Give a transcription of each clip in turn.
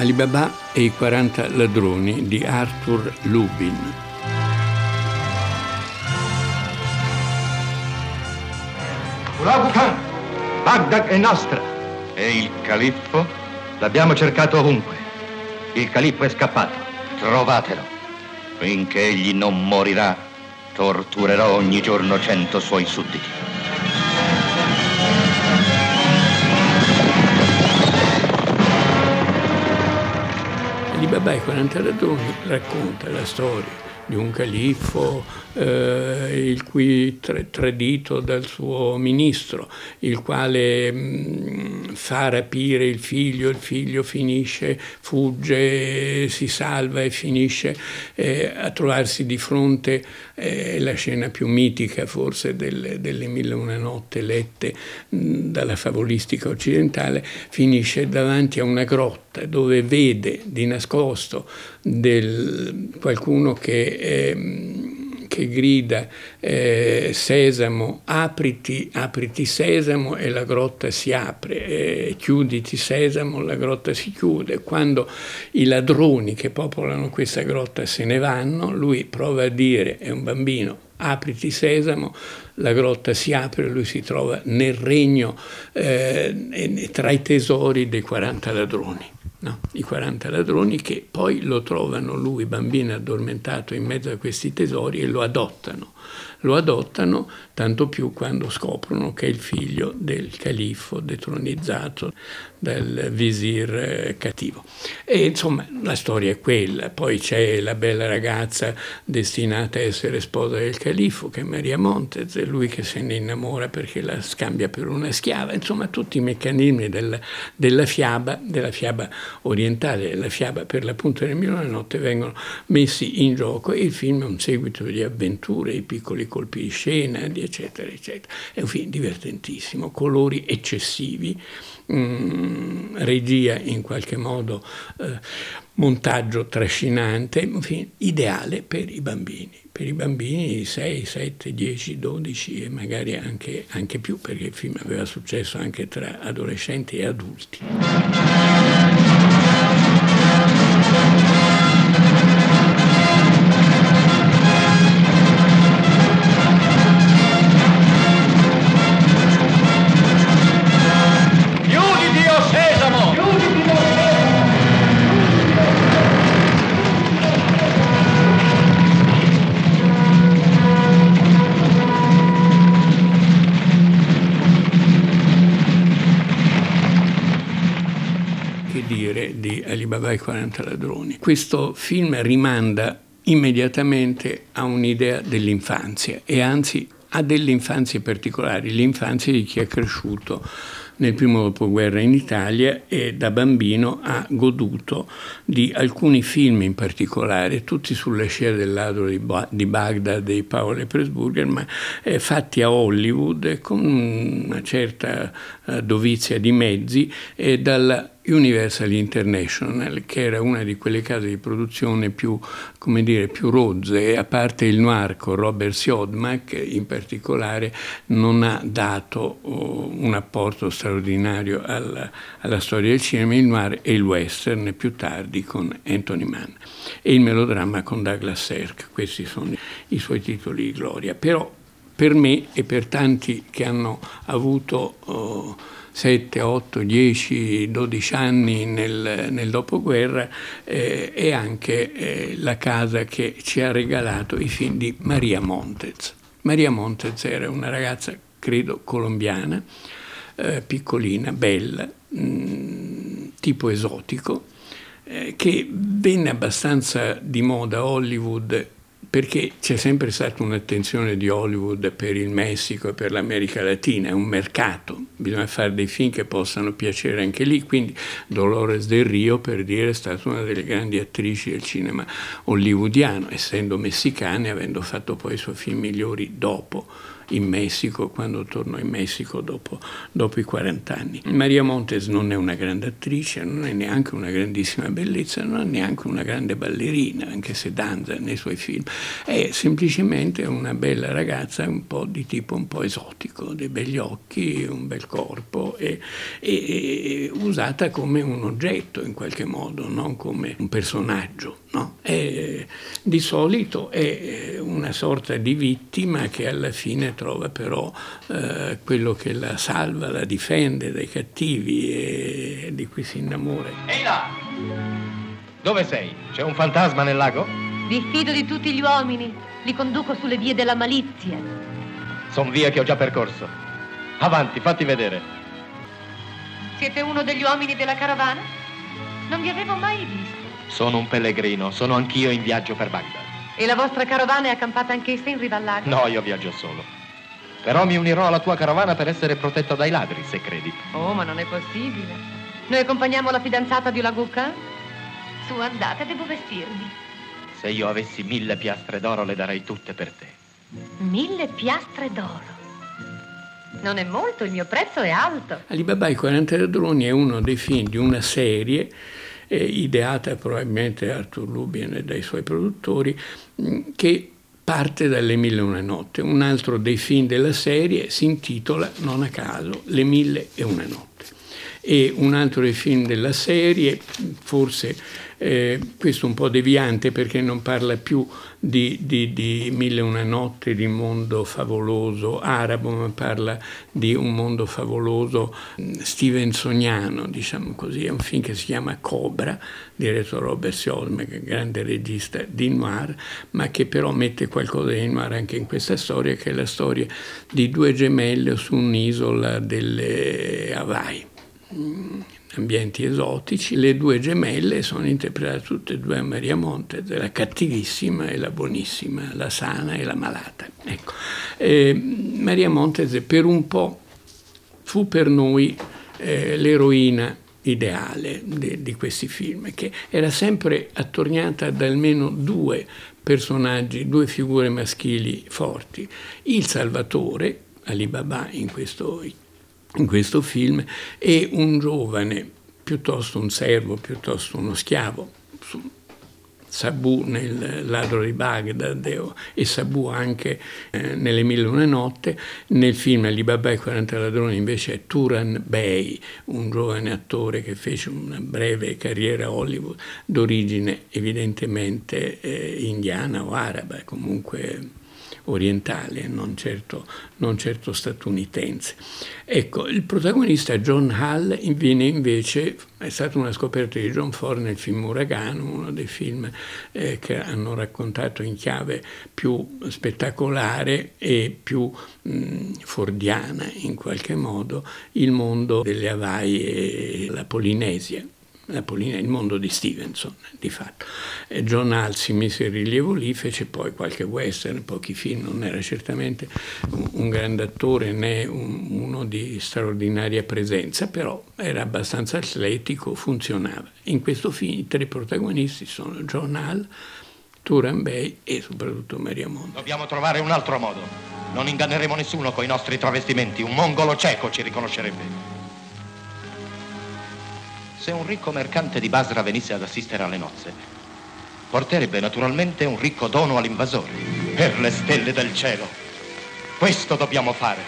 Alibaba e i 40 ladroni di Arthur Lubin. Khan, Baghdad è nostra. E il califfo? L'abbiamo cercato ovunque. Il califfo è scappato. Trovatelo. Finché egli non morirà, torturerò ogni giorno cento suoi sudditi. Alibaba e 40 ladroni racconta la storia di un califfo eh, il cui tra- tradito dal suo ministro, il quale mh, fa rapire il figlio, il figlio finisce, fugge, si salva e finisce eh, a trovarsi di fronte, eh, la scena più mitica forse delle, delle Mille Una Notte lette mh, dalla favolistica occidentale, finisce davanti a una grotta dove vede di nascosto del, qualcuno che... Eh, che grida eh, Sesamo, apriti, apriti Sesamo e la grotta si apre, eh, chiuditi Sesamo, la grotta si chiude. Quando i ladroni che popolano questa grotta se ne vanno, lui prova a dire, è un bambino, apriti Sesamo, la grotta si apre, lui si trova nel regno eh, tra i tesori dei 40 ladroni no? i 40 ladroni che poi lo trovano lui, bambino addormentato in mezzo a questi tesori e lo adottano. Lo adottano tanto più quando scoprono che è il figlio del califfo detronizzato dal visir eh, cattivo. E insomma la storia è quella, poi c'è la bella ragazza destinata a essere sposa del califfo che è Maria Montez, è lui che se ne innamora perché la scambia per una schiava, insomma tutti i meccanismi della, della fiaba, della fiaba orientale, della fiaba per l'appunto del Milano Notte vengono messi in gioco e il film è un seguito di avventure, di piccoli colpi di scena, di eccetera, eccetera. È un film divertentissimo, colori eccessivi, mh, mm, regia in qualche modo, eh, montaggio trascinante, un film ideale per i bambini, per i bambini di 6, 7, 10, 12 e magari anche, anche più, perché il film aveva successo anche tra adolescenti e adulti. Alibaba e 40 ladroni. Questo film rimanda immediatamente a un'idea dell'infanzia e anzi a delle infanzie particolari, l'infanzia di chi è cresciuto nel primo dopoguerra in Italia e da bambino ha goduto di alcuni film in particolare, tutti sulle scene del ladro di, ba- di Baghdad di Paolo Presburger, ma eh, fatti a Hollywood con una certa eh, dovizia di mezzi e dalla Universal International, che era una di quelle case di produzione più, come dire, più rozze, a parte il noir con Robert Siodmak in particolare, non ha dato oh, un apporto straordinario alla, alla, storia del cinema, il noir e il western più tardi con Anthony Mann e il melodramma con Douglas Sirk, questi sono i suoi titoli di gloria. Però per me e per tanti che hanno avuto... Oh, 7, 8, 10, 12 anni nel, nel dopoguerra eh, e anche eh, la casa che ci ha regalato i film di Maria Montez. Maria Montez era una ragazza, credo, colombiana, eh, piccolina, bella, mh, mm, tipo esotico, eh, che venne abbastanza di moda a Hollywood perché c'è sempre stata un'attenzione di Hollywood per il Messico e per l'America Latina, è un mercato, bisogna fare dei film che possano piacere anche lì, quindi Dolores del Rio per dire è stata una delle grandi attrici del cinema hollywoodiano, essendo messicana e avendo fatto poi i suoi film migliori dopo in Messico, quando tornò in Messico dopo, dopo i 40 anni. Maria Montes non è una grande attrice, non è neanche una grandissima bellezza, non è neanche una grande ballerina, anche se danza nei suoi film. È semplicemente una bella ragazza, un po' di tipo un po' esotico, dei begli occhi, un bel corpo e, e, e usata come un oggetto in qualche modo, non come un personaggio. No? È, di solito è una sorta di vittima che alla fine trova però eh, quello che la salva, la difende dai cattivi e di cui si innamora. Ehi là! Dove sei? C'è un fantasma nel lago? Diffido di tutti gli uomini, li conduco sulle vie della malizia. Sono vie che ho già percorso. Avanti, fatti vedere. Siete uno degli uomini della carovana? Non vi avevo mai visto. Sono un pellegrino, sono anch'io in viaggio per Baghdad. E la vostra carovana è accampata anch'essa in riva al lago? No, io viaggio solo. Però mi unirò alla tua carovana per essere protetto dai ladri, se credi. Oh, ma non è possibile. Noi accompagniamo la fidanzata di Laguca? Su, andate, devo vestirvi. Se io avessi mille piastre d'oro, le darei tutte per te. Mille piastre d'oro? Non è molto, il mio prezzo è alto. Alibaba i 40 ladroni è uno dei film di una serie eh, ideata probabilmente da Arthur Lubien e dai suoi produttori, mh, che parte dalle Mille e una notte. Un altro dei film della serie si intitola, non a caso, Le Mille e una notte. E un altro dei film della serie, forse eh, questo un po' deviante perché non parla più di, di, di Mille una notte, di mondo favoloso arabo, ma parla di un mondo favoloso stevensoniano, diciamo così. È un film che si chiama Cobra, diretto da Robert Siolme, che è un grande regista di noir, ma che però mette qualcosa di noir anche in questa storia, che è la storia di due gemelle su un'isola delle Hawaii ambienti esotici, le due gemelle sono interpretate tutte e due a Maria Monte, la cattivissima e la buonissima, la sana e la malata. Ecco. Eh, Maria Montez per un po' fu per noi eh, l'eroina ideale di, di questi film, che era sempre attorniata da almeno due personaggi, due figure maschili forti. Il Salvatore, Alibaba in questo in questo film è un giovane, piuttosto un servo, piuttosto uno schiavo, Sabu nel Ladro di Baghdad e Sabu anche eh, nelle Mille Una Notte. Nel film Alibaba e 40 ladroni invece è Turan Bey, un giovane attore che fece una breve carriera a Hollywood d'origine evidentemente eh, indiana o araba, comunque orientale, non certo, non certo statunitense. Ecco, il protagonista John Hall viene invece, è stata una scoperta di John Ford nel film Uragano, uno dei film eh, che hanno raccontato in chiave più spettacolare e più mh, fordiana in qualche modo il mondo delle Hawaii e la Polinesia la Polina, il mondo di Stevenson, di fatto. E John Hall si mise in rilievo lì, fece poi qualche western, pochi film, non era certamente un, un grande attore né un, uno di straordinaria presenza, però era abbastanza atletico, funzionava. In questo film i tre protagonisti sono John Hall, Turan Bey e soprattutto Maria Monti. Dobbiamo trovare un altro modo. Non inganneremo nessuno con i nostri travestimenti. Un mongolo cieco ci riconoscerebbe. Se un ricco mercante di Basra venisse ad assistere alle nozze, porterebbe naturalmente un ricco dono all'invasore. Per le stelle del cielo. Questo dobbiamo fare.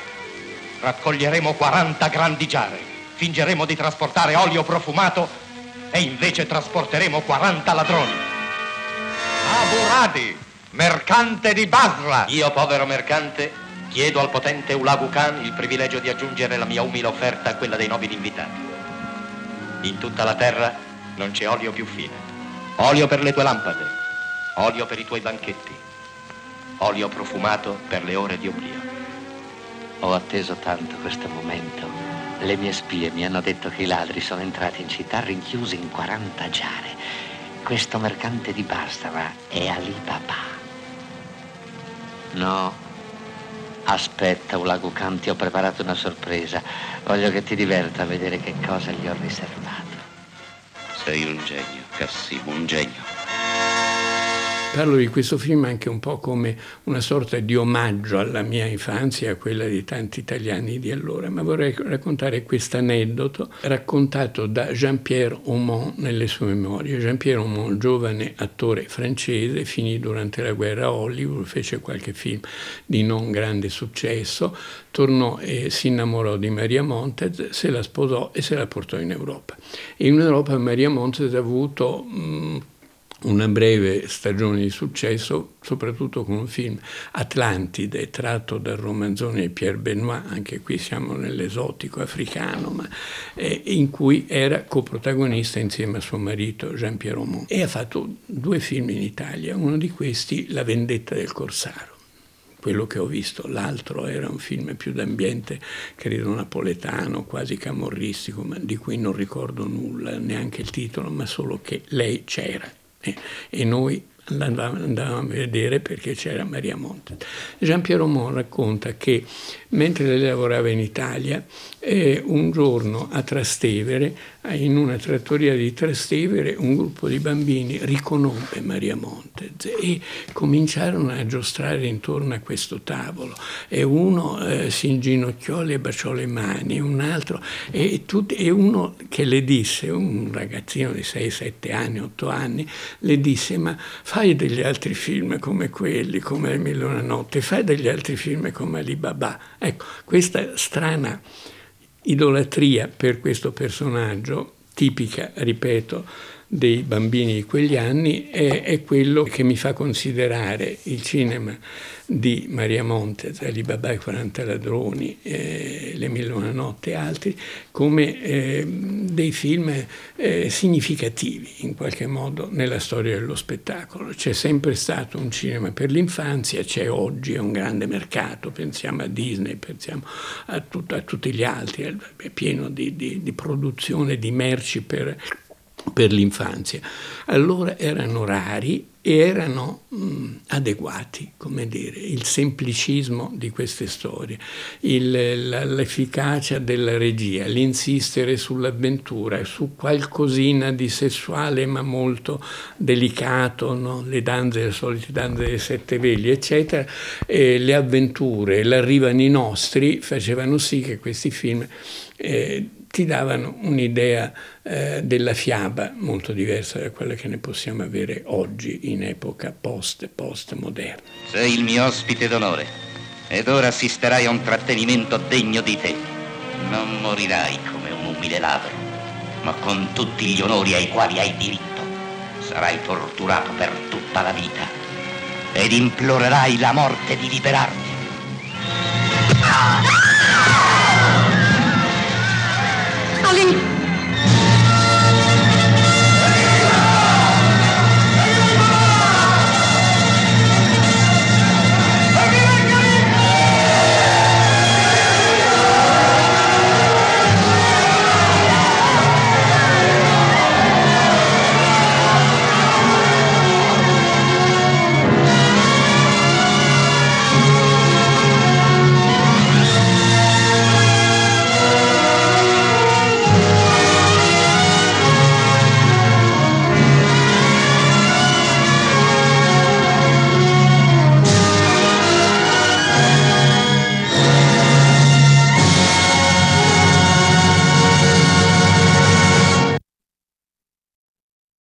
Raccoglieremo 40 grandi giare, fingeremo di trasportare olio profumato e invece trasporteremo 40 ladroni. Abu Radi, mercante di Basra. Io, povero mercante, chiedo al potente Ulagu Khan il privilegio di aggiungere la mia umile offerta a quella dei nobili invitati. In tutta la terra non c'è olio più fine. Olio per le tue lampade, olio per i tuoi banchetti, olio profumato per le ore di oblio. Ho atteso tanto questo momento. Le mie spie mi hanno detto che i ladri sono entrati in città rinchiusi in 40 giare. Questo mercante di Basra è Ali Baba. No, aspetta, Ulagu Khan, ti ho preparato una sorpresa. Voglio che ti diverta a vedere che cosa gli ho riservato. Sei un genio, Cassim, un genio. Parlo di questo film anche un po' come una sorta di omaggio alla mia infanzia a quella di tanti italiani di allora, ma vorrei raccontare questo aneddoto raccontato da Jean-Pierre Aumont nelle sue memorie. Jean-Pierre Aumont, giovane attore francese, finì durante la guerra a Hollywood, fece qualche film di non grande successo, tornò e si innamorò di Maria Montez, se la sposò e se la portò in Europa. In Europa Maria Montez ha avuto mh, una breve stagione di successo, soprattutto con un film Atlantide, tratto dal romanzone di Pierre Benoit, anche qui siamo nell'esotico africano, ma, eh, in cui era coprotagonista insieme a suo marito Jean-Pierre Aumont. E ha fatto due film in Italia, uno di questi La vendetta del Corsaro. Quello che ho visto, l'altro era un film più d'ambiente, credo napoletano, quasi camorristico, ma di cui non ricordo nulla, neanche il titolo, ma solo che lei c'era e, noi andavamo, a vedere perché c'era Maria Monte. Gian Piero Mon racconta che mentre lei lavorava in Italia, eh, un giorno a Trastevere, in una trattoria di Trastevere, un gruppo di bambini riconobbe Maria Montez e cominciarono a giostrare intorno a questo tavolo e uno eh, si inginocchiò e baciò le mani, un altro e, tutti, e uno che le disse, un ragazzino di 6-7 anni, 8 anni, le disse ma fai degli altri film come quelli, come Mille una notte, fai degli altri film come Alibaba. Ecco, questa strana idolatria per questo personaggio, tipica, ripeto, dei bambini di quegli anni, è, è quello che mi fa considerare il cinema di Maria Montez, Alibaba e 40 ladroni, eh, Le mille una notte e altri, come eh, dei film eh, significativi in qualche modo nella storia dello spettacolo. C'è sempre stato un cinema per l'infanzia, c'è oggi, un grande mercato, pensiamo a Disney, pensiamo a, tutto, a tutti gli altri, è pieno di, di, di produzione di merci per per l'infanzia. Allora erano rari e erano mh, adeguati, come dire, il semplicismo di queste storie, il, l'efficacia della regia, l'insistere sull'avventura, su qualcosina di sessuale ma molto delicato, no? le danze, le solite danze dei sette veli, eccetera, e le avventure, l'arrivano i nostri, facevano sì che questi film eh, ti davano un'idea eh, della fiaba molto diversa da quella che ne possiamo avere oggi in epoca post, post moderna. Sei il mio ospite d'onore ed ora assisterai a un trattenimento degno di te. Non morirai come un umile ladro, ma con tutti gli onori ai quali hai diritto. Sarai torturato per tutta la vita ed implorerai la morte di liberarti.